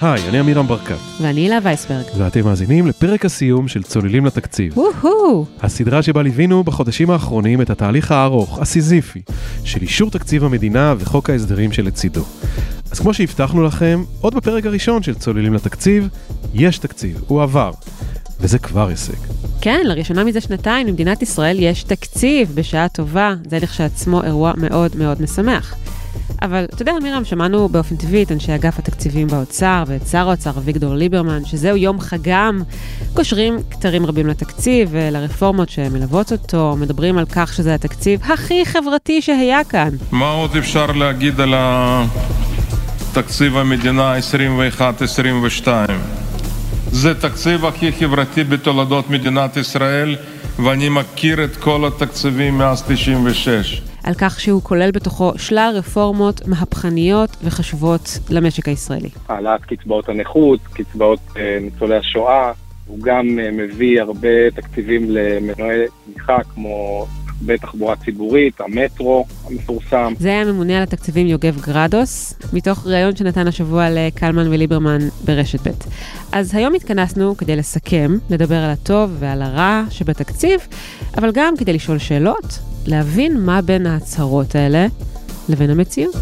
היי, אני עמירם ברקת, ואני הילה וייסברג. ואתם מאזינים לפרק הסיום של צוללים לתקציב. וואו! הסדרה שבה ליווינו בחודשים האחרונים את התהליך הארוך, הסיזיפי, של אישור תקציב המדינה וחוק ההסדרים שלצידו. אז כמו שהבטחנו לכם, עוד בפרק הראשון של צוללים לתקציב, יש תקציב, הוא עבר. וזה כבר הישג. כן, לראשונה מזה שנתיים במדינת ישראל יש תקציב בשעה טובה, זה לכשעצמו אירוע מאוד מאוד משמח. אבל אתה יודע, מירם, שמענו באופן טבעי את אנשי אגף התקציבים באוצר ואת שר האוצר אביגדור ליברמן, שזהו יום חגם, קושרים כתרים רבים לתקציב ולרפורמות שמלוות אותו, מדברים על כך שזה התקציב הכי חברתי שהיה כאן. מה עוד אפשר להגיד על תקציב המדינה 21-22? זה תקציב הכי חברתי בתולדות מדינת ישראל, ואני מכיר את כל התקציבים מאז 96. על כך שהוא כולל בתוכו שלל רפורמות מהפכניות וחשובות למשק הישראלי. העלאת קצבאות הנכות, קצבאות אה, ניצולי השואה, הוא גם אה, מביא הרבה תקציבים למנועי תמיכה כמו בתחבורה ציבורית, המטרו המפורסם. זה היה הממונה על התקציבים יוגב גרדוס, מתוך ראיון שנתן השבוע לקלמן וליברמן ברשת ב'. אז היום התכנסנו כדי לסכם, לדבר על הטוב ועל הרע שבתקציב, אבל גם כדי לשאול שאלות, להבין מה בין ההצהרות האלה לבין המציאות.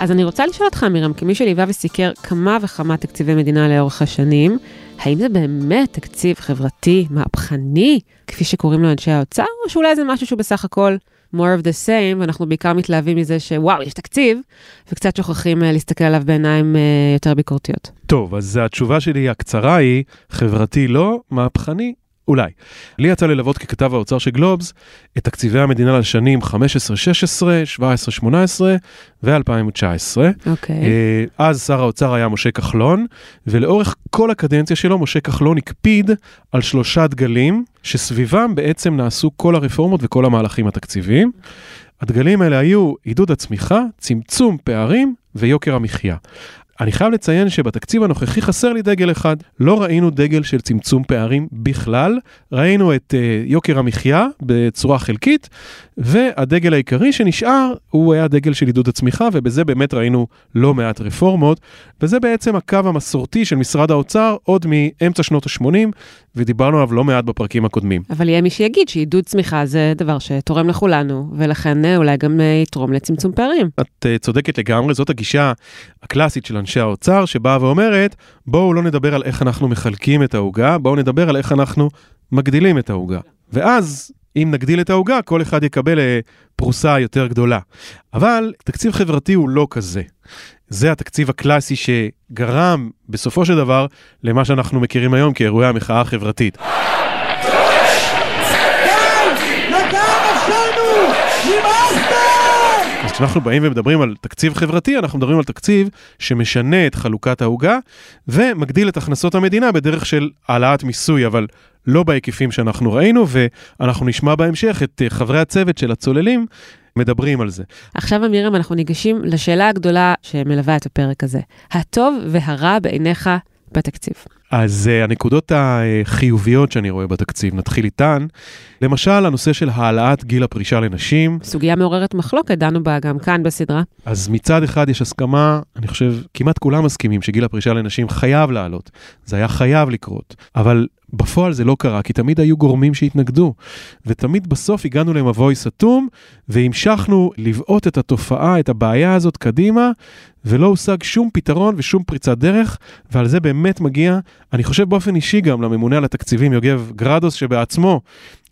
אז אני רוצה לשאול אותך, מירם, כמי שליווה וסיקר כמה וכמה תקציבי מדינה לאורך השנים, האם זה באמת תקציב חברתי, מהפכני, כפי שקוראים לו אנשי האוצר, או שאולי זה משהו שהוא בסך הכל more of the same, ואנחנו בעיקר מתלהבים מזה שוואו, יש תקציב, וקצת שוכחים uh, להסתכל עליו בעיניים uh, יותר ביקורתיות. טוב, אז התשובה שלי הקצרה היא, חברתי לא, מהפכני אולי. לי יצא ללוות ככתב האוצר של גלובס את תקציבי המדינה לשנים 15-16, 17-18 ו-2019. אוקיי. אז שר האוצר היה משה כחלון, ולאורך כל הקדנציה שלו משה כחלון הקפיד על שלושה דגלים, שסביבם בעצם נעשו כל הרפורמות וכל המהלכים התקציביים. הדגלים האלה היו עידוד הצמיחה, צמצום פערים ויוקר המחיה. אני חייב לציין שבתקציב הנוכחי חסר לי דגל אחד. לא ראינו דגל של צמצום פערים בכלל, ראינו את uh, יוקר המחיה בצורה חלקית, והדגל העיקרי שנשאר הוא היה דגל של עידוד הצמיחה, ובזה באמת ראינו לא מעט רפורמות, וזה בעצם הקו המסורתי של משרד האוצר עוד מאמצע שנות ה-80, ודיברנו עליו לא מעט בפרקים הקודמים. אבל יהיה מי שיגיד שעידוד צמיחה זה דבר שתורם לכולנו, ולכן אה, אולי גם אה, יתרום לצמצום פערים. את uh, צודקת לגמרי, זאת הגישה הקלאסית של אנשי האוצר, שבאה ואומרת, בואו לא נדבר על איך אנחנו מחלקים את העוגה, בואו נדבר על איך אנחנו מגדילים את העוגה. ואז אם נגדיל את העוגה, כל אחד יקבל פרוסה יותר גדולה. אבל תקציב חברתי הוא לא כזה. זה התקציב הקלאסי שגרם בסופו של דבר למה שאנחנו מכירים היום כאירועי המחאה החברתית. אז כשאנחנו באים ומדברים על תקציב חברתי, אנחנו מדברים על תקציב שמשנה את חלוקת העוגה ומגדיל את הכנסות המדינה בדרך של העלאת מיסוי, אבל לא בהיקפים שאנחנו ראינו, ואנחנו נשמע בהמשך את חברי הצוות של הצוללים מדברים על זה. עכשיו, אמירם, אנחנו ניגשים לשאלה הגדולה שמלווה את הפרק הזה. הטוב והרע בעיניך בתקציב. אז uh, הנקודות החיוביות שאני רואה בתקציב, נתחיל איתן. למשל, הנושא של העלאת גיל הפרישה לנשים. סוגיה מעוררת מחלוקת, דנו בה גם כאן בסדרה. אז מצד אחד יש הסכמה, אני חושב, כמעט כולם מסכימים שגיל הפרישה לנשים חייב לעלות. זה היה חייב לקרות. אבל בפועל זה לא קרה, כי תמיד היו גורמים שהתנגדו. ותמיד בסוף הגענו למבוי סתום, והמשכנו לבעוט את התופעה, את הבעיה הזאת קדימה, ולא הושג שום פתרון ושום פריצת דרך, ועל זה באמת מגיע, אני חושב באופן אישי גם לממונה על התקציבים יוגב גרדוס, שבעצמו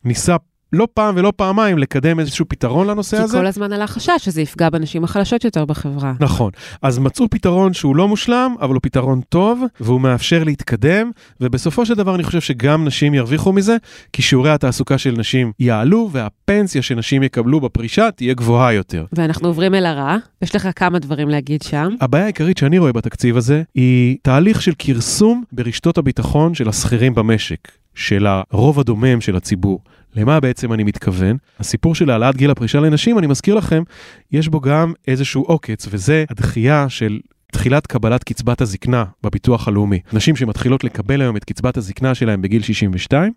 ניסה לא פעם ולא פעמיים לקדם איזשהו פתרון לנושא כי הזה. כי כל הזמן עלה חשש שזה יפגע בנשים החלשות יותר בחברה. נכון. אז מצאו פתרון שהוא לא מושלם, אבל הוא פתרון טוב, והוא מאפשר להתקדם, ובסופו של דבר אני חושב שגם נשים ירוויחו מזה, כי שיעורי התעסוקה של נשים יעלו, והפנסיה שנשים יקבלו בפרישה תהיה גבוהה יותר. ואנחנו עוברים אל הרע, יש לך כמה דברים להגיד שם. הבעיה העיקרית שאני רואה בתקציב הזה, היא תהליך של כרסום ברשתות הביטחון של השכירים במשק. של הרוב הדומם של הציבור. למה בעצם אני מתכוון? הסיפור של העלאת גיל הפרישה לנשים, אני מזכיר לכם, יש בו גם איזשהו עוקץ, וזה הדחייה של תחילת קבלת קצבת הזקנה בביטוח הלאומי. נשים שמתחילות לקבל היום את קצבת הזקנה שלהם בגיל 62,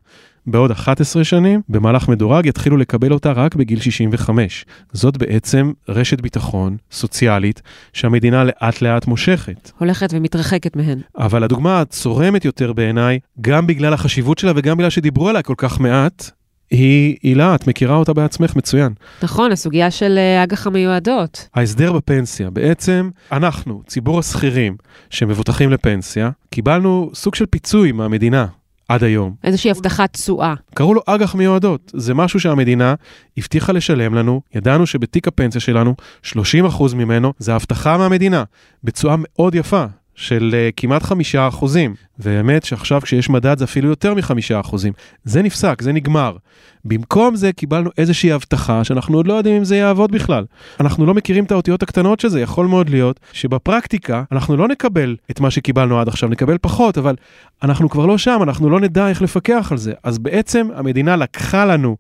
בעוד 11 שנים, במהלך מדורג, יתחילו לקבל אותה רק בגיל 65. זאת בעצם רשת ביטחון סוציאלית שהמדינה לאט לאט מושכת. הולכת ומתרחקת מהן. אבל הדוגמה הצורמת יותר בעיניי, גם בגלל החשיבות שלה וגם בגלל שדיברו עליה כל כך מעט, היא הילה, את מכירה אותה בעצמך מצוין. נכון, הסוגיה של אה, אג"ח המיועדות. ההסדר בפנסיה, בעצם אנחנו, ציבור השכירים שמבוטחים לפנסיה, קיבלנו סוג של פיצוי מהמדינה עד היום. איזושהי הבטחת תשואה. קראו לו אג"ח מיועדות. זה משהו שהמדינה הבטיחה לשלם לנו, ידענו שבתיק הפנסיה שלנו, 30% ממנו זה הבטחה מהמדינה, בתשואה מאוד יפה. של uh, כמעט חמישה אחוזים, והאמת שעכשיו כשיש מדד זה אפילו יותר מחמישה אחוזים. זה נפסק, זה נגמר. במקום זה קיבלנו איזושהי הבטחה שאנחנו עוד לא יודעים אם זה יעבוד בכלל. אנחנו לא מכירים את האותיות הקטנות של זה, יכול מאוד להיות שבפרקטיקה אנחנו לא נקבל את מה שקיבלנו עד עכשיו, נקבל פחות, אבל אנחנו כבר לא שם, אנחנו לא נדע איך לפקח על זה. אז בעצם המדינה לקחה לנו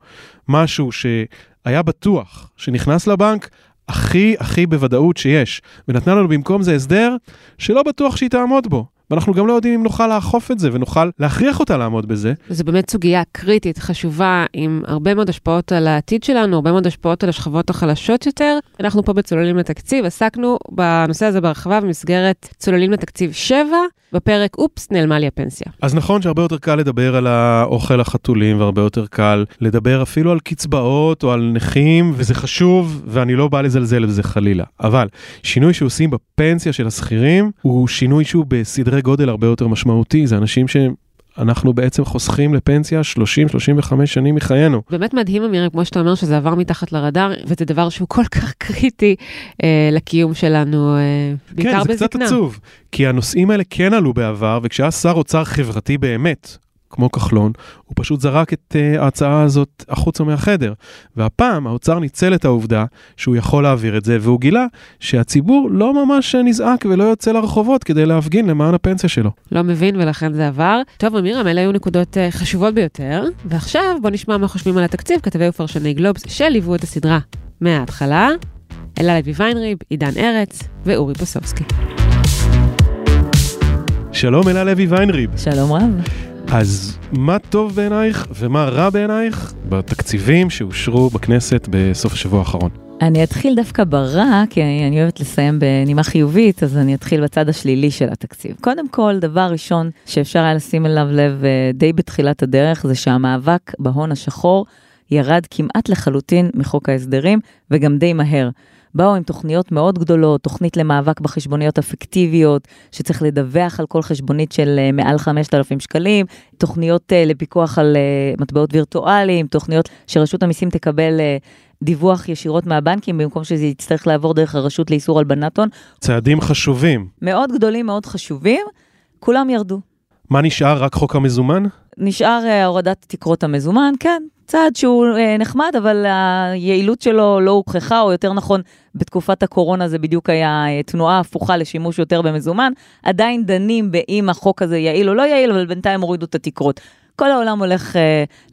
משהו שהיה בטוח, שנכנס לבנק, הכי הכי בוודאות שיש, ונתנה לנו במקום זה הסדר שלא בטוח שהיא תעמוד בו. ואנחנו גם לא יודעים אם נוכל לאכוף את זה ונוכל להכריח אותה לעמוד בזה. זו באמת סוגיה קריטית, חשובה, עם הרבה מאוד השפעות על העתיד שלנו, הרבה מאוד השפעות על השכבות החלשות יותר. אנחנו פה בצוללים לתקציב, עסקנו בנושא הזה בהרחבה במסגרת צוללים לתקציב 7, בפרק אופס, נעלמה לי הפנסיה. אז נכון שהרבה יותר קל לדבר על האוכל החתולים, והרבה יותר קל לדבר אפילו על קצבאות או על נכים, וזה חשוב, ואני לא בא לזלזל בזה חלילה. אבל שינוי שעושים בפנסיה של השכירים, הוא שינוי שהוא בסדרי גודל הרבה יותר משמעותי, זה אנשים שהם... אנחנו בעצם חוסכים לפנסיה 30-35 שנים מחיינו. באמת מדהים, אמירה, כמו שאתה אומר, שזה עבר מתחת לרדאר, וזה דבר שהוא כל כך קריטי אה, לקיום שלנו, אה, בעיקר בזקנה. כן, זה קצת עצוב, כי הנושאים האלה כן עלו בעבר, וכשהיה שר אוצר חברתי באמת, כמו כחלון, הוא פשוט זרק את uh, ההצעה הזאת החוצה מהחדר. והפעם האוצר ניצל את העובדה שהוא יכול להעביר את זה, והוא גילה שהציבור לא ממש נזעק ולא יוצא לרחובות כדי להפגין למען הפנסיה שלו. לא מבין ולכן זה עבר. טוב, אמירם, אלה היו נקודות uh, חשובות ביותר. ועכשיו בוא נשמע מה חושבים על התקציב, כתבי ופרשני גלובס שליוו את הסדרה מההתחלה. אלה לוי ויינריב, עידן ארץ ואורי פוסובסקי. שלום אלה לוי ויינריב. שלום רב. אז מה טוב בעינייך ומה רע בעינייך בתקציבים שאושרו בכנסת בסוף השבוע האחרון? אני אתחיל דווקא ברע, כי אני אוהבת לסיים בנימה חיובית, אז אני אתחיל בצד השלילי של התקציב. קודם כל, דבר ראשון שאפשר היה לשים אליו לב אה, די בתחילת הדרך, זה שהמאבק בהון השחור ירד כמעט לחלוטין מחוק ההסדרים, וגם די מהר. באו עם תוכניות מאוד גדולות, תוכנית למאבק בחשבוניות הפיקטיביות, שצריך לדווח על כל חשבונית של uh, מעל 5,000 שקלים, תוכניות uh, לפיקוח על uh, מטבעות וירטואליים, תוכניות שרשות המיסים תקבל uh, דיווח ישירות מהבנקים, במקום שזה יצטרך לעבור דרך הרשות לאיסור הלבנת הון. צעדים חשובים. מאוד גדולים, מאוד חשובים, כולם ירדו. מה נשאר? רק חוק המזומן? נשאר uh, הורדת תקרות המזומן, כן, צעד שהוא uh, נחמד, אבל היעילות שלו לא הוכחה, או יותר נכון, בתקופת הקורונה זה בדיוק היה uh, תנועה הפוכה לשימוש יותר במזומן. עדיין דנים באם החוק הזה יעיל או לא יעיל, אבל בינתיים הורידו את התקרות. כל העולם הולך uh,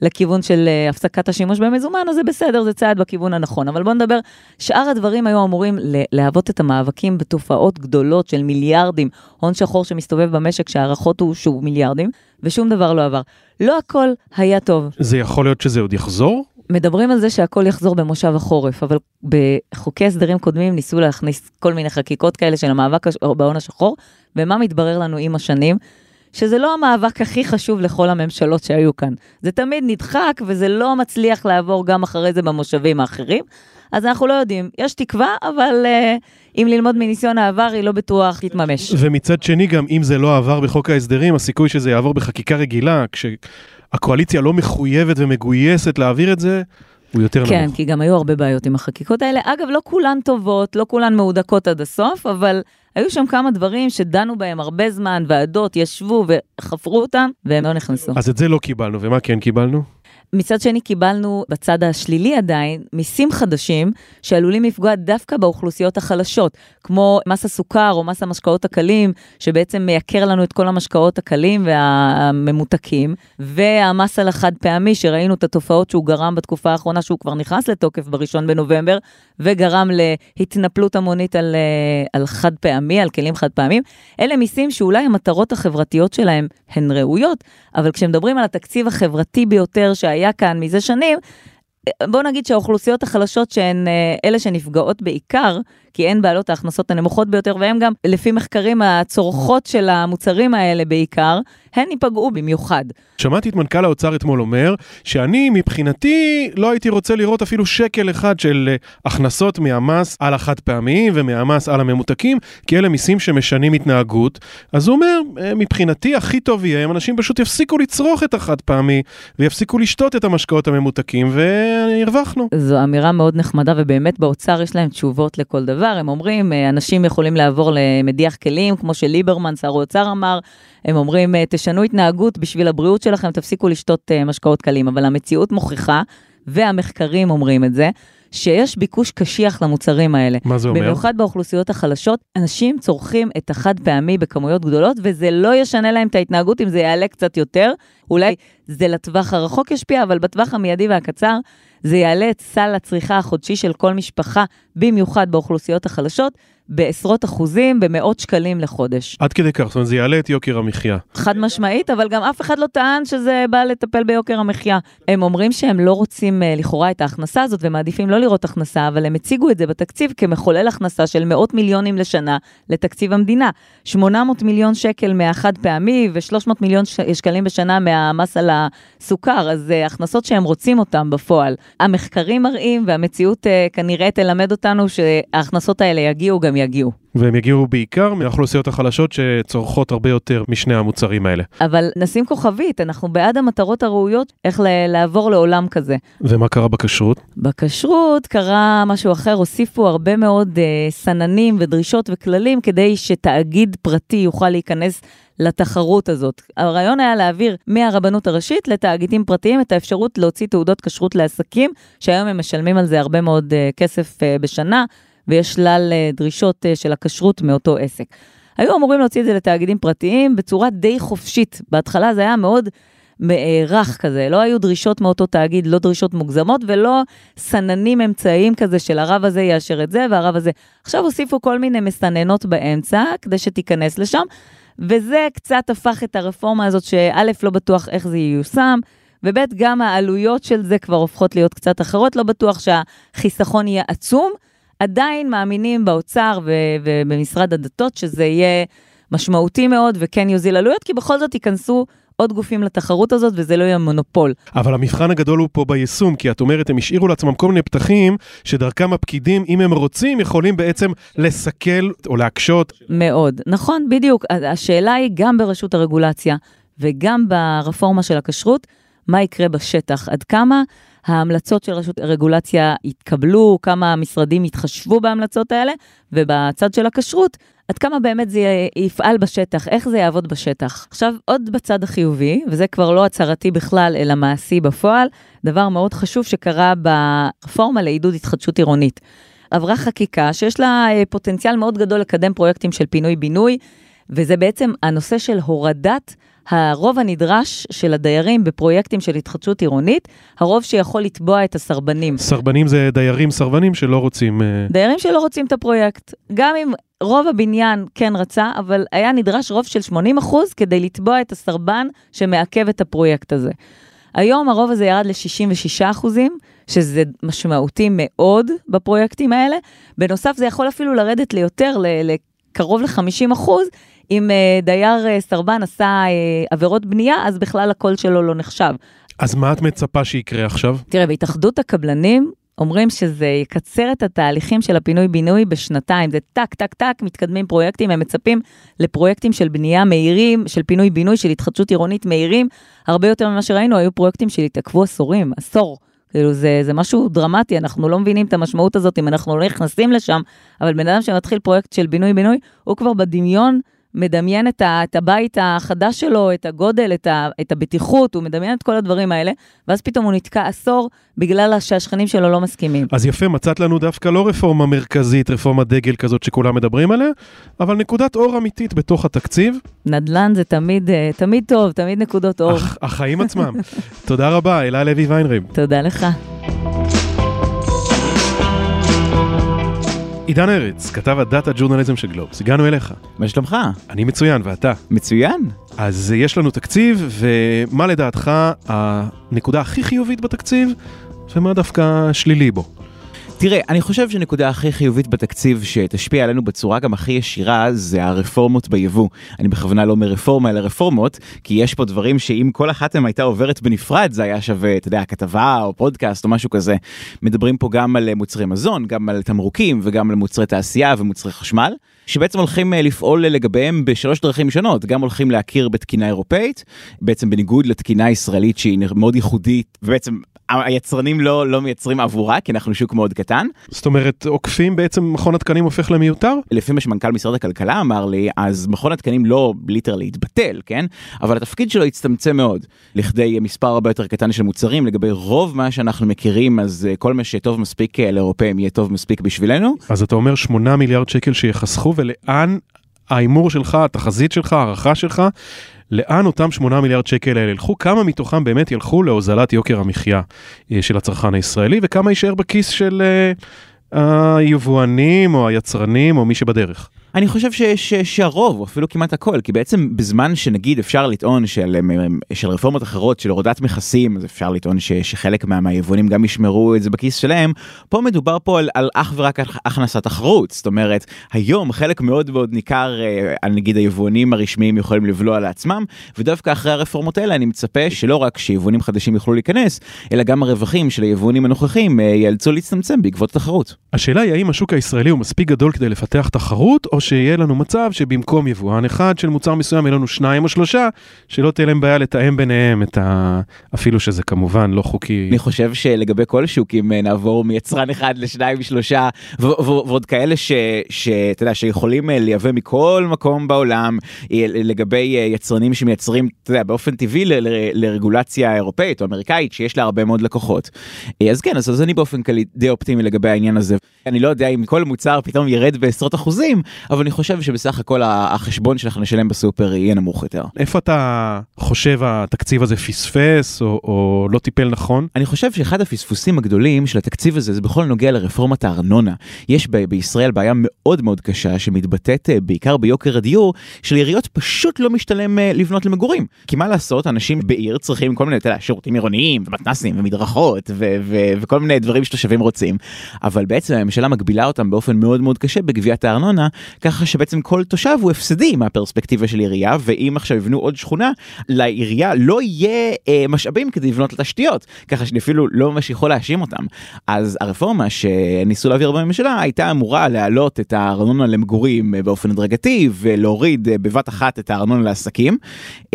לכיוון של uh, הפסקת השימוש במזומן, אז זה בסדר, זה צעד בכיוון הנכון. אבל בואו נדבר, שאר הדברים היו אמורים להוות את המאבקים בתופעות גדולות של מיליארדים, הון שחור שמסתובב במשק, שהערכות הוא שהוא מיליארדים, ושום דבר לא עבר. לא הכל היה טוב. זה יכול להיות שזה עוד יחזור? מדברים על זה שהכל יחזור במושב החורף, אבל בחוקי הסדרים קודמים ניסו להכניס כל מיני חקיקות כאלה של המאבק בהון השחור, ומה מתברר לנו עם השנים? שזה לא המאבק הכי חשוב לכל הממשלות שהיו כאן. זה תמיד נדחק וזה לא מצליח לעבור גם אחרי זה במושבים האחרים. אז אנחנו לא יודעים. יש תקווה, אבל uh, אם ללמוד מניסיון העבר, היא לא בטוח תתממש. ומצד שני, גם אם זה לא עבר בחוק ההסדרים, הסיכוי שזה יעבור בחקיקה רגילה, כשהקואליציה לא מחויבת ומגויסת להעביר את זה, הוא יותר כן, נמוך. כן, כי גם היו הרבה בעיות עם החקיקות האלה. אגב, לא כולן טובות, לא כולן מהודקות עד הסוף, אבל היו שם כמה דברים שדנו בהם הרבה זמן, ועדות ישבו וחפרו אותם, והם לא נכנסו. אז את זה לא קיבלנו, ומה כן קיבלנו? מצד שני קיבלנו בצד השלילי עדיין מיסים חדשים שעלולים לפגוע דווקא באוכלוסיות החלשות, כמו מס הסוכר או מס המשקאות הקלים, שבעצם מייקר לנו את כל המשקאות הקלים והממותקים, והמס על החד פעמי, שראינו את התופעות שהוא גרם בתקופה האחרונה, שהוא כבר נכנס לתוקף בראשון בנובמבר, וגרם להתנפלות המונית על, אה, על חד פעמי, על כלים חד פעמים. אלה מיסים שאולי המטרות החברתיות שלהם הן ראויות, אבל כשמדברים על התקציב החברתי ביותר שהיה כאן מזה שנים, בוא נגיד שהאוכלוסיות החלשות שהן אה, אלה שנפגעות בעיקר, כי הן בעלות ההכנסות הנמוכות ביותר, והן גם, לפי מחקרים, הצורכות של המוצרים האלה בעיקר, הן ייפגעו במיוחד. שמעתי את מנכ"ל האוצר אתמול אומר, שאני מבחינתי לא הייתי רוצה לראות אפילו שקל אחד של אה, הכנסות מהמס על החד פעמיים ומהמס על הממותקים, כי אלה מיסים שמשנים התנהגות. אז הוא אומר, אה, מבחינתי הכי טוב יהיה אם אנשים פשוט יפסיקו לצרוך את החד פעמי, ויפסיקו לשתות את המשקאות הממותקים, והרווחנו. זו אמירה מאוד נחמדה, ובאמת באוצר יש להם תשובות לכל דבר. הם אומרים, אה, אנשים יכולים לעבור למדיח כלים, כמו שליברמן, שר האוצר אמר, הם אומרים, תשנו התנהגות בשביל הבריאות שלכם, תפסיקו לשתות משקאות קלים, אבל המציאות מוכיחה, והמחקרים אומרים את זה, שיש ביקוש קשיח למוצרים האלה. מה זה אומר? במיוחד באוכלוסיות החלשות, אנשים צורכים את החד פעמי בכמויות גדולות, וזה לא ישנה להם את ההתנהגות אם זה יעלה קצת יותר. אולי זה לטווח הרחוק ישפיע, אבל בטווח המיידי והקצר, זה יעלה את סל הצריכה החודשי של כל משפחה, במיוחד באוכלוסיות החלשות, בעשרות אחוזים, במאות שקלים לחודש. עד כדי כך, זאת אומרת, זה יעלה את יוקר המחיה. חד משמעית, אבל גם אף אחד לא טען שזה בא לטפל ביוקר המחיה. הם אומרים שהם לא רוצים uh, לכאורה את ההכנסה הזאת ומעדיפים לא לראות הכנסה, אבל הם הציגו את זה בתקציב כמחולל הכנסה של מאות מיליונים לשנה לתקציב המדינה. 800 מיליון שקל מהחד פעמי ו-300 מיליון שקלים בשנה מהמס על הסוכר, אז uh, הכנסות שהם רוצים אותם בפועל. המחקרים מראים והמציאות uh, כנראה תלמד אותנו שההכנסות האלה יגיעו גם יגיעו. והם יגיעו בעיקר מהאוכלוסיות החלשות שצורכות הרבה יותר משני המוצרים האלה. אבל נשים כוכבית, אנחנו בעד המטרות הראויות איך לעבור לעולם כזה. ומה קרה בכשרות? בכשרות קרה משהו אחר, הוסיפו הרבה מאוד uh, סננים ודרישות וכללים כדי שתאגיד פרטי יוכל להיכנס לתחרות הזאת. הרעיון היה להעביר מהרבנות הראשית לתאגידים פרטיים את האפשרות להוציא תעודות כשרות לעסקים, שהיום הם משלמים על זה הרבה מאוד uh, כסף uh, בשנה. ויש שלל אה, דרישות אה, של הכשרות מאותו עסק. היו אמורים להוציא את זה לתאגידים פרטיים בצורה די חופשית. בהתחלה זה היה מאוד רך כזה, לא היו דרישות מאותו תאגיד, לא דרישות מוגזמות ולא סננים אמצעיים כזה של הרב הזה יאשר את זה והרב הזה. עכשיו הוסיפו כל מיני מסננות באמצע כדי שתיכנס לשם, וזה קצת הפך את הרפורמה הזאת שא', לא בטוח איך זה ייושם. וב', גם העלויות של זה כבר הופכות להיות קצת אחרות, לא בטוח שהחיסכון יהיה עצום, עדיין מאמינים באוצר ובמשרד הדתות שזה יהיה משמעותי מאוד וכן יוזיל עלויות, כי בכל זאת ייכנסו עוד גופים לתחרות הזאת וזה לא יהיה מונופול. אבל המבחן הגדול הוא פה ביישום, כי את אומרת, הם השאירו לעצמם כל מיני פתחים שדרכם הפקידים, אם הם רוצים, יכולים בעצם לסכל או להקשות. מאוד, נכון, בדיוק. השאלה היא גם ברשות הרגולציה וגם ברפורמה של הכשרות, מה יקרה בשטח, עד כמה ההמלצות של רשות הרגולציה יתקבלו, כמה המשרדים יתחשבו בהמלצות האלה, ובצד של הכשרות, עד כמה באמת זה יפעל בשטח, איך זה יעבוד בשטח. עכשיו, עוד בצד החיובי, וזה כבר לא הצהרתי בכלל, אלא מעשי בפועל, דבר מאוד חשוב שקרה ברפורמה לעידוד התחדשות עירונית. עברה חקיקה שיש לה אה, פוטנציאל מאוד גדול לקדם פרויקטים של פינוי-בינוי, וזה בעצם הנושא של הורדת הרוב הנדרש של הדיירים בפרויקטים של התחדשות עירונית, הרוב שיכול לתבוע את הסרבנים. סרבנים זה דיירים סרבנים שלא רוצים... אה, דיירים שלא רוצים את הפרויקט. גם אם רוב הבניין כן רצה, אבל היה נדרש רוב של 80 אחוז כדי לתבוע את הסרבן שמעכב את הפרויקט הזה. היום הרוב הזה ירד ל-66 אחוזים, שזה משמעותי מאוד בפרויקטים האלה. בנוסף, זה יכול אפילו לרדת ליותר, לקרוב ל-50 אחוז, אם אה, דייר אה, סרבן עשה אה, עבירות בנייה, אז בכלל הקול שלו לא נחשב. אז מה את מצפה שיקרה עכשיו? תראה, בהתאחדות הקבלנים אומרים שזה יקצר את התהליכים של הפינוי-בינוי בשנתיים. זה טק, טק, טק, מתקדמים פרויקטים, הם מצפים לפרויקטים של בנייה מהירים, של פינוי-בינוי, של התחדשות עירונית מהירים, הרבה יותר ממה שראינו, היו פרויקטים שהתעכבו עשורים, עשור. כאילו זה, זה משהו דרמטי, אנחנו לא מבינים את המשמעות הזאת אם אנחנו לא נכנסים לשם, אבל בן אדם שמתחיל פרויקט של בינוי-בינוי, הוא כבר בדמיון מדמיין את, ה, את הבית החדש שלו, את הגודל, את, ה, את הבטיחות, הוא מדמיין את כל הדברים האלה, ואז פתאום הוא נתקע עשור בגלל שהשכנים שלו לא מסכימים. אז יפה, מצאת לנו דווקא לא רפורמה מרכזית, רפורמת דגל כזאת שכולם מדברים עליה, אבל נקודת אור אמיתית בתוך התקציב. נדל"ן זה תמיד, אה, תמיד טוב, תמיד נקודות אור. הח, החיים עצמם. תודה רבה, אלה לוי ויינריב. תודה לך. עידן ארץ, כתב הדאטה ג'ורנליזם של גלובס, הגענו אליך. מה שלומך? אני מצוין, ואתה? מצוין. אז יש לנו תקציב, ומה לדעתך הנקודה הכי חיובית בתקציב, ומה דווקא שלילי בו? תראה, אני חושב שנקודה הכי חיובית בתקציב שתשפיע עלינו בצורה גם הכי ישירה זה הרפורמות ביבוא. אני בכוונה לא אומר רפורמה אלא רפורמות, כי יש פה דברים שאם כל אחת מהן הייתה עוברת בנפרד זה היה שווה, אתה יודע, כתבה או פודקאסט או משהו כזה. מדברים פה גם על מוצרי מזון, גם על תמרוקים וגם על מוצרי תעשייה ומוצרי חשמל. שבעצם הולכים לפעול לגביהם בשלוש דרכים שונות, גם הולכים להכיר בתקינה אירופאית, בעצם בניגוד לתקינה ישראלית שהיא מאוד ייחודית, ובעצם היצרנים לא, לא מייצרים עבורה, כי אנחנו שוק מאוד קטן. זאת אומרת, עוקפים בעצם מכון התקנים הופך למיותר? לפי מה שמנכ"ל משרד הכלכלה אמר לי, אז מכון התקנים לא ליטרלי התבטל, כן? אבל התפקיד שלו הצטמצם מאוד, לכדי מספר הרבה יותר קטן של מוצרים, לגבי רוב מה שאנחנו מכירים, אז כל מה שטוב מספיק לאירופאים יהיה טוב מספיק בשבילנו. אז אתה אומר 8 מיליארד שקל שיחסכו, ולאן ההימור שלך, התחזית שלך, הערכה שלך, לאן אותם 8 מיליארד שקל האלה ילכו, כמה מתוכם באמת ילכו להוזלת יוקר המחיה אה, של הצרכן הישראלי, וכמה יישאר בכיס של אה, היבואנים או היצרנים או מי שבדרך. אני חושב שיש שהרוב, או אפילו כמעט הכל, כי בעצם בזמן שנגיד אפשר לטעון של, של רפורמות אחרות, של הורדת מכסים, אז אפשר לטעון ש, שחלק מה, מהיבואנים גם ישמרו את זה בכיס שלהם, פה מדובר פה על, על אך ורק הכנסת תחרות, זאת אומרת, היום חלק מאוד מאוד ניכר אה, נגיד היבואנים הרשמיים יכולים לבלוע לעצמם, ודווקא אחרי הרפורמות האלה אני מצפה שלא רק שיבואנים חדשים יוכלו להיכנס, אלא גם הרווחים של היבואנים הנוכחים אה, ייאלצו להצטמצם בעקבות התחרות. השאלה היא האם השוק הישראלי הוא מספיק גדול כדי לפתח תחרות, או שיהיה לנו מצב שבמקום יבואן אחד של מוצר מסוים יהיה לנו שניים או שלושה, שלא תהיה להם בעיה לתאם ביניהם את ה... אפילו שזה כמובן לא חוקי. אני חושב שלגבי כל שוקים אה, נעבור מיצרן אחד לשניים שלושה ועוד כאלה שאתה יודע שיכולים אה, לייבא מכל מקום בעולם אה, לגבי יצרנים שמייצרים אתה יודע, באופן טבעי לרגולציה אירופאית או אמריקאית שיש לה הרבה מאוד לקוחות. אז כן אז אני באופן כללי די אופטימי לגבי העניין הזה. אני לא יודע אם כל מוצר פתאום ירד בעשרות אחוזים אבל אני חושב שבסך הכל החשבון שאנחנו נשלם בסופר יהיה נמוך יותר. איפה אתה חושב התקציב הזה פספס או, או לא טיפל נכון? אני חושב שאחד הפספוסים הגדולים של התקציב הזה זה בכל נוגע לרפורמת הארנונה. יש ב- בישראל בעיה מאוד מאוד קשה שמתבטאת אה, בעיקר ביוקר הדיור, שלעיריות פשוט לא משתלם אה, לבנות למגורים. כי מה לעשות, אנשים בעיר צריכים כל מיני, אתה יודע, שירותים עירוניים ומתנסים ומדרכות ו- ו- וכל מיני דברים שתושבים רוצים, אבל בעצם הממשלה מגבילה אותם באופן מאוד מאוד קשה בגביית הארנונה, ככה שבעצם כל תושב הוא הפסדי מהפרספקטיבה של עירייה, ואם עכשיו יבנו עוד שכונה, לעירייה לא יהיה אה, משאבים כדי לבנות לתשתיות, ככה שאני אפילו לא ממש יכול להאשים אותם. אז הרפורמה שניסו להעביר בממשלה הייתה אמורה להעלות את הארנונה למגורים אה, באופן הדרגתי ולהוריד אה, בבת אחת את הארנונה לעסקים,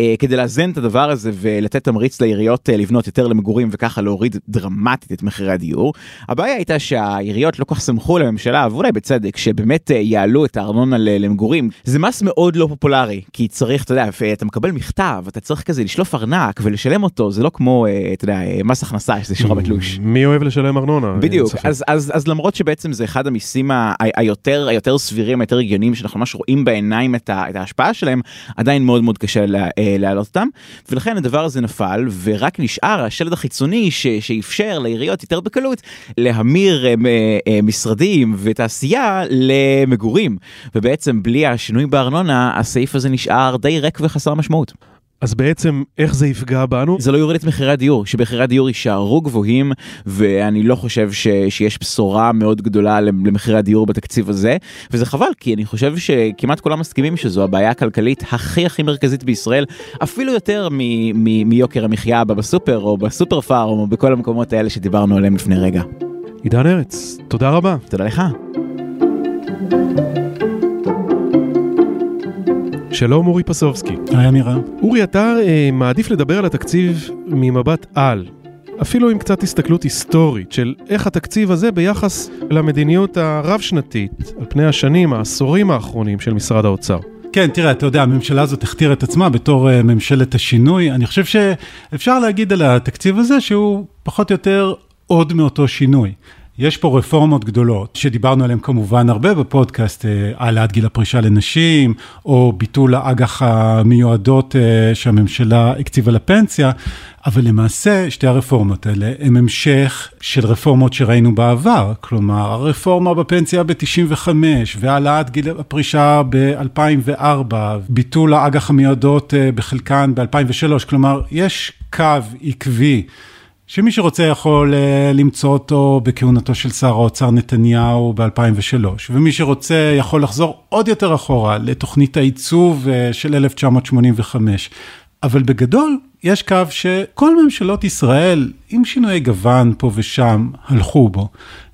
אה, כדי לאזן את הדבר הזה ולתת תמריץ לעיריות אה, לבנות יותר למגורים וככה להוריד דרמטית את מחירי הדיור. הבעיה הייתה שהעיריות לא כל כך סמכו לממשלה, ואולי בצדק, שבאמת אה, יעלו את הארנונה למגורים. זה מס מאוד לא פופולרי, כי צריך, אתה יודע, אתה מקבל מכתב, אתה צריך כזה לשלוף ארנק ולשלם אותו, זה לא כמו, אה, אתה יודע, אה, מס הכנסה, שזה שורה בתלוש. מי אוהב לשלם ארנונה? בדיוק, אז, אז, אז למרות שבעצם זה אחד המיסים היותר, היותר סבירים, היותר הגיוניים, שאנחנו ממש רואים בעיניים את, ה, את ההשפעה שלהם, עדיין מאוד מאוד קשה לה, להעלות אותם, ולכן הדבר הזה נפל, ורק נשאר השלד החיצוני ש, שאפשר לעיריות יותר בקלות להמיר משרדים ותעשייה למגורים. ובעצם בלי השינוי בארנונה, הסעיף הזה נשאר די ריק וחסר משמעות. אז בעצם איך זה יפגע בנו? זה לא יוריד את מחירי הדיור, שמחירי הדיור יישארו גבוהים, ואני לא חושב ש, שיש בשורה מאוד גדולה למחירי הדיור בתקציב הזה, וזה חבל, כי אני חושב שכמעט כולם מסכימים שזו הבעיה הכלכלית הכי הכי מרכזית בישראל, אפילו יותר מ, מ, מיוקר המחיה בסופר, או בסופר פארם, או בכל המקומות האלה שדיברנו עליהם לפני רגע. עידן ארץ, תודה רבה. תודה לך. שלום אורי פסובסקי. היי אמירה. אורי, אתה אה, מעדיף לדבר על התקציב ממבט על, אפילו עם קצת הסתכלות היסטורית של איך התקציב הזה ביחס למדיניות הרב-שנתית על פני השנים, העשורים האחרונים של משרד האוצר. כן, תראה, אתה יודע, הממשלה הזאת הכתירה את עצמה בתור uh, ממשלת השינוי. אני חושב שאפשר להגיד על התקציב הזה שהוא פחות או יותר עוד מאותו שינוי. יש פה רפורמות גדולות, שדיברנו עליהן כמובן הרבה בפודקאסט, אה, העלאת גיל הפרישה לנשים, או ביטול האג"ח המיועדות אה, שהממשלה הקציבה לפנסיה, אבל למעשה שתי הרפורמות האלה הן המשך של רפורמות שראינו בעבר, כלומר הרפורמה בפנסיה ב-95 והעלאת גיל הפרישה ב-2004, ביטול האג"ח המיועדות אה, בחלקן ב-2003, כלומר יש קו עקבי. שמי שרוצה יכול uh, למצוא אותו בכהונתו של שר האוצר נתניהו ב-2003, ומי שרוצה יכול לחזור עוד יותר אחורה לתוכנית העיצוב uh, של 1985. אבל בגדול, יש קו שכל ממשלות ישראל, עם שינויי גוון פה ושם, הלכו בו.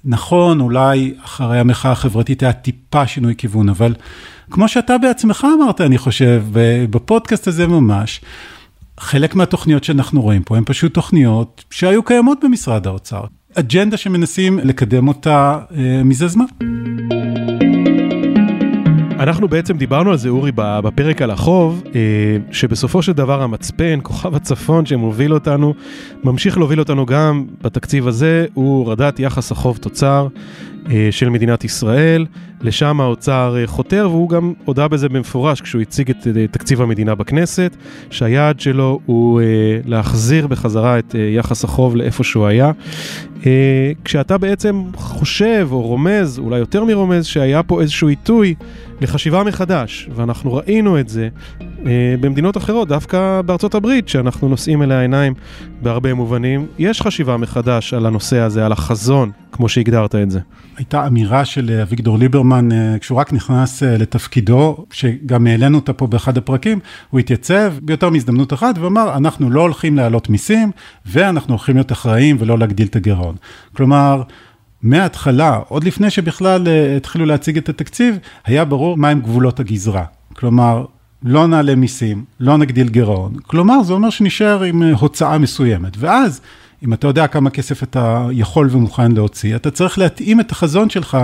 נכון, אולי אחרי המחאה החברתית היה טיפה שינוי כיוון, אבל כמו שאתה בעצמך אמרת, אני חושב, בפודקאסט הזה ממש, חלק מהתוכניות שאנחנו רואים פה הן פשוט תוכניות שהיו קיימות במשרד האוצר. אג'נדה שמנסים לקדם אותה אה, מזה זמן. אנחנו בעצם דיברנו על זה, אורי, בפרק על החוב, אה, שבסופו של דבר המצפן, כוכב הצפון שמוביל אותנו, ממשיך להוביל אותנו גם בתקציב הזה, הוא הורדת יחס החוב תוצר אה, של מדינת ישראל. לשם האוצר אה, חותר, והוא גם הודה בזה במפורש כשהוא הציג את תקציב המדינה בכנסת, שהיעד שלו הוא להחזיר בחזרה את יחס החוב לאיפה שהוא היה. כשאתה בעצם חושב או רומז, אולי יותר מרומז, שהיה פה איזשהו עיתוי לחשיבה מחדש, ואנחנו ראינו את זה אה, במדינות אחרות, דווקא בארצות הברית, שאנחנו נושאים אליה עיניים בהרבה מובנים, יש חשיבה מחדש על הנושא הזה, על החזון, כמו שהגדרת את זה. הייתה אמירה של אה, אביגדור ליברמן, אה, כשהוא רק נכנס אה, לתפקידו, שגם העלינו אותה פה באחד הפרקים, הוא התייצב ביותר מהזדמנות אחת ואמר, אנחנו לא הולכים להעלות מיסים, ואנחנו הולכים להיות אחראים ולא להגדיל את הגירעון. כלומר, מההתחלה, עוד לפני שבכלל התחילו להציג את התקציב, היה ברור מהם גבולות הגזרה. כלומר, לא נעלה מיסים, לא נגדיל גירעון. כלומר, זה אומר שנשאר עם uh, הוצאה מסוימת. ואז, אם אתה יודע כמה כסף אתה יכול ומוכן להוציא, אתה צריך להתאים את החזון שלך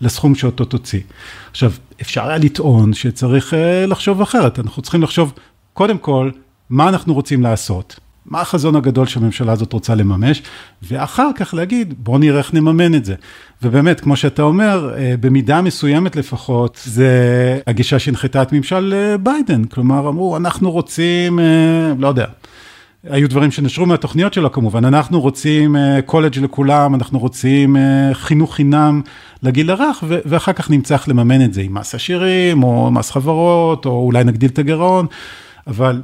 לסכום שאותו תוציא. עכשיו, אפשר היה לטעון שצריך uh, לחשוב אחרת. אנחנו צריכים לחשוב, קודם כל, מה אנחנו רוצים לעשות. מה החזון הגדול שהממשלה הזאת רוצה לממש, ואחר כך להגיד, בוא נראה איך נממן את זה. ובאמת, כמו שאתה אומר, אה, במידה מסוימת לפחות, זה הגישה שהנחתה את ממשל אה, ביידן. כלומר, אמרו, אנחנו רוצים, אה, לא יודע. היו דברים שנשרו מהתוכניות שלו כמובן, אנחנו רוצים קולג' לכולם, אנחנו רוצים חינוך חינם לגיל הרך, ואחר כך נמצא איך לממן את זה עם מס עשירים, או מס חברות, או אולי נגדיל את הגירעון, אבל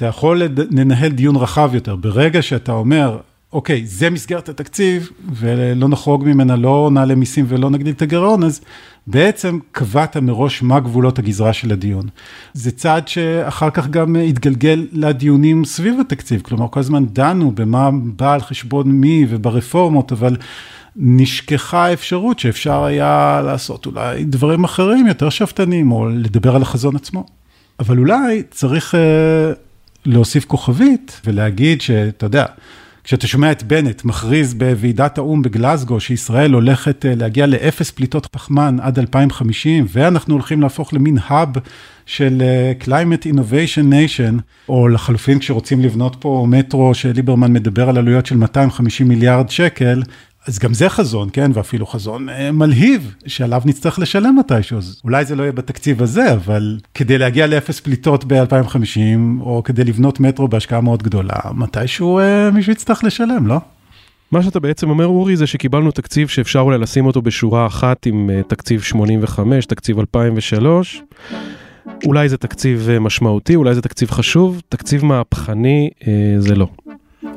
אתה יכול לנהל דיון רחב יותר. ברגע שאתה אומר, אוקיי, זה מסגרת התקציב, ולא נחרוג ממנה, לא נעלה מיסים ולא נגדיל את הגירעון, אז בעצם קבעת מראש מה גבולות הגזרה של הדיון. זה צעד שאחר כך גם התגלגל לדיונים סביב התקציב, כלומר, כל הזמן דנו במה בא על חשבון מי וברפורמות, אבל נשכחה האפשרות שאפשר היה לעשות אולי דברים אחרים, יותר שאפתנים, או לדבר על החזון עצמו. אבל אולי צריך... להוסיף כוכבית ולהגיד שאתה יודע, כשאתה שומע את בנט מכריז בוועידת האו"ם בגלסגו שישראל הולכת אה, להגיע לאפס פליטות פחמן עד 2050 ואנחנו הולכים להפוך למין האב של אה, Climate Innovation Nation, או לחלופין כשרוצים לבנות פה מטרו שליברמן מדבר על עלויות של 250 מיליארד שקל, אז גם זה חזון, כן, ואפילו חזון אה, מלהיב, שעליו נצטרך לשלם מתישהו. אז אולי זה לא יהיה בתקציב הזה, אבל כדי להגיע לאפס פליטות ב-2050, או כדי לבנות מטרו בהשקעה מאוד גדולה, מתישהו אה, מישהו יצטרך לשלם, לא? מה שאתה בעצם אומר, אורי, זה שקיבלנו תקציב שאפשר אולי לשים אותו בשורה אחת עם uh, תקציב 85, תקציב 2003. אולי זה תקציב uh, משמעותי, אולי זה תקציב חשוב, תקציב מהפכני uh, זה לא.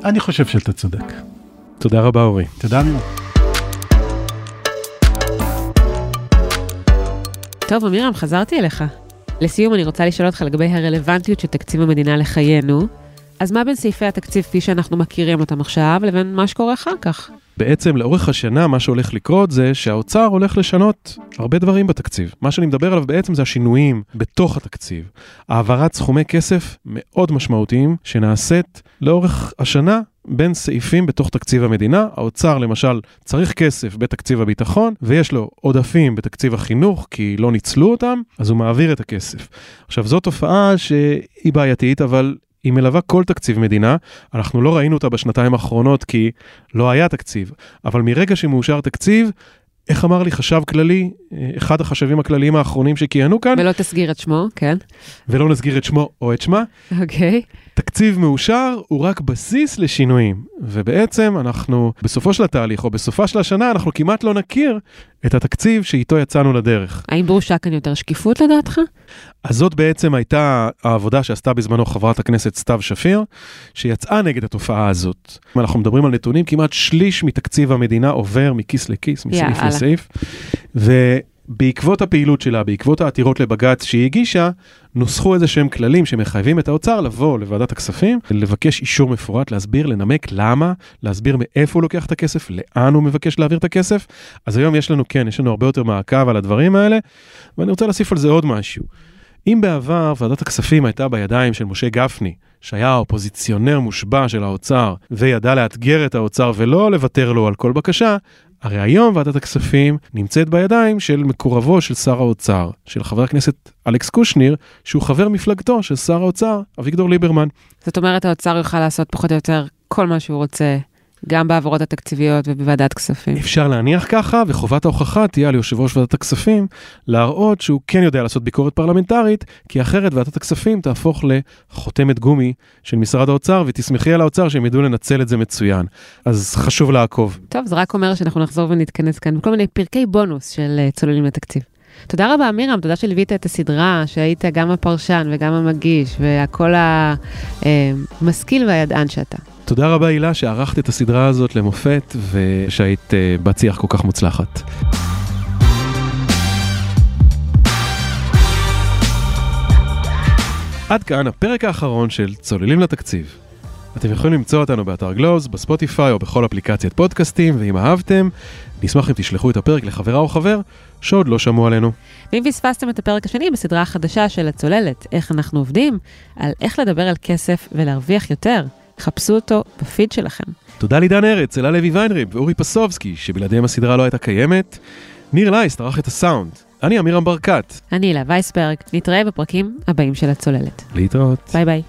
אני חושב שאתה צודק. תודה רבה אורי. תודה ניר. טוב, אמירם, חזרתי אליך. לסיום, אני רוצה לשאול אותך לגבי הרלוונטיות של תקציב המדינה לחיינו. אז מה בין סעיפי התקציב כפי שאנחנו מכירים אותם עכשיו, לבין מה שקורה אחר כך? בעצם לאורך השנה מה שהולך לקרות זה שהאוצר הולך לשנות הרבה דברים בתקציב. מה שאני מדבר עליו בעצם זה השינויים בתוך התקציב. העברת סכומי כסף מאוד משמעותיים שנעשית לאורך השנה בין סעיפים בתוך תקציב המדינה. האוצר למשל צריך כסף בתקציב הביטחון, ויש לו עודפים בתקציב החינוך, כי לא ניצלו אותם, אז הוא מעביר את הכסף. עכשיו, זו תופעה שהיא בעייתית, אבל היא מלווה כל תקציב מדינה, אנחנו לא ראינו אותה בשנתיים האחרונות כי לא היה תקציב, אבל מרגע שמאושר תקציב, איך אמר לי חשב כללי, אה, אחד החשבים הכלליים האחרונים שכיהנו כאן, ולא תסגיר את שמו, כן. ולא נסגיר את שמו או את שמה, אוקיי. תקציב מאושר הוא רק בסיס לשינויים, ובעצם אנחנו בסופו של התהליך או בסופה של השנה אנחנו כמעט לא נכיר את התקציב שאיתו יצאנו לדרך. האם דרושה כאן יותר שקיפות לדעתך? אז זאת בעצם הייתה העבודה שעשתה בזמנו חברת הכנסת סתיו שפיר, שיצאה נגד התופעה הזאת. אם אנחנו מדברים על נתונים, כמעט שליש מתקציב המדינה עובר מכיס לכיס, מסעיף יאללה. לסעיף. ובעקבות הפעילות שלה, בעקבות העתירות לבג"ץ שהיא הגישה, נוסחו איזה שהם כללים שמחייבים את האוצר לבוא לוועדת הכספים, לבקש אישור מפורט, להסביר, לנמק למה, להסביר מאיפה הוא לוקח את הכסף, לאן הוא מבקש להעביר את הכסף. אז היום יש לנו, כן, יש לנו הרבה יותר מעקב על הדברים האלה, ואני רוצה להוסיף על זה עוד משהו. אם בעבר ועדת הכספים הייתה בידיים של משה גפני, שהיה האופוזיציונר מושבע של האוצר, וידע לאתגר את האוצר ולא לוותר לו על כל בקשה, הרי היום ועדת הכספים נמצאת בידיים של מקורבו של שר האוצר, של חבר הכנסת אלכס קושניר, שהוא חבר מפלגתו של שר האוצר, אביגדור ליברמן. זאת אומרת, האוצר יוכל לעשות פחות או יותר כל מה שהוא רוצה, גם בהעברות התקציביות ובוועדת כספים. אפשר להניח ככה, וחובת ההוכחה תהיה על יושב ראש ועדת הכספים, להראות שהוא כן יודע לעשות ביקורת פרלמנטרית, כי אחרת ועדת הכספים תהפוך לחותמת גומי של משרד האוצר, ותסמכי על האוצר שהם ידעו לנצל את זה מצוין. אז חשוב לעקוב. טוב, זה רק אומר שאנחנו נחזור ונתכנס כאן בכל מיני פרקי בונוס של אה, צוללים לתקציב. תודה רבה, אמירם, תודה שליווית את הסדרה, שהיית גם הפרשן וגם המגיש, והקול המשכיל והידען שאתה. תודה רבה הילה שערכת את הסדרה הזאת למופת, ושהיית אה, בת שיח כל כך מוצלחת. עד כאן הפרק האחרון של צוללים לתקציב. אתם יכולים למצוא אותנו באתר גלוז, בספוטיפיי או בכל אפליקציית פודקאסטים, ואם אהבתם, נשמח אם תשלחו את הפרק לחברה או חבר שעוד לא שמעו עלינו. ואם פספסתם את הפרק השני בסדרה החדשה של הצוללת, איך אנחנו עובדים, על איך לדבר על כסף ולהרוויח יותר, חפשו אותו בפיד שלכם. תודה לעידן ארץ, אלה לוי ויינריב ואורי פסובסקי, שבלעדיהם הסדרה לא הייתה קיימת. ניר לייסט ערך את הסאונד. אני עמירם ברקת. אני הילה וייסברג, נתראה בפרקים הבאים של הצוללת. להתראות. ביי ביי.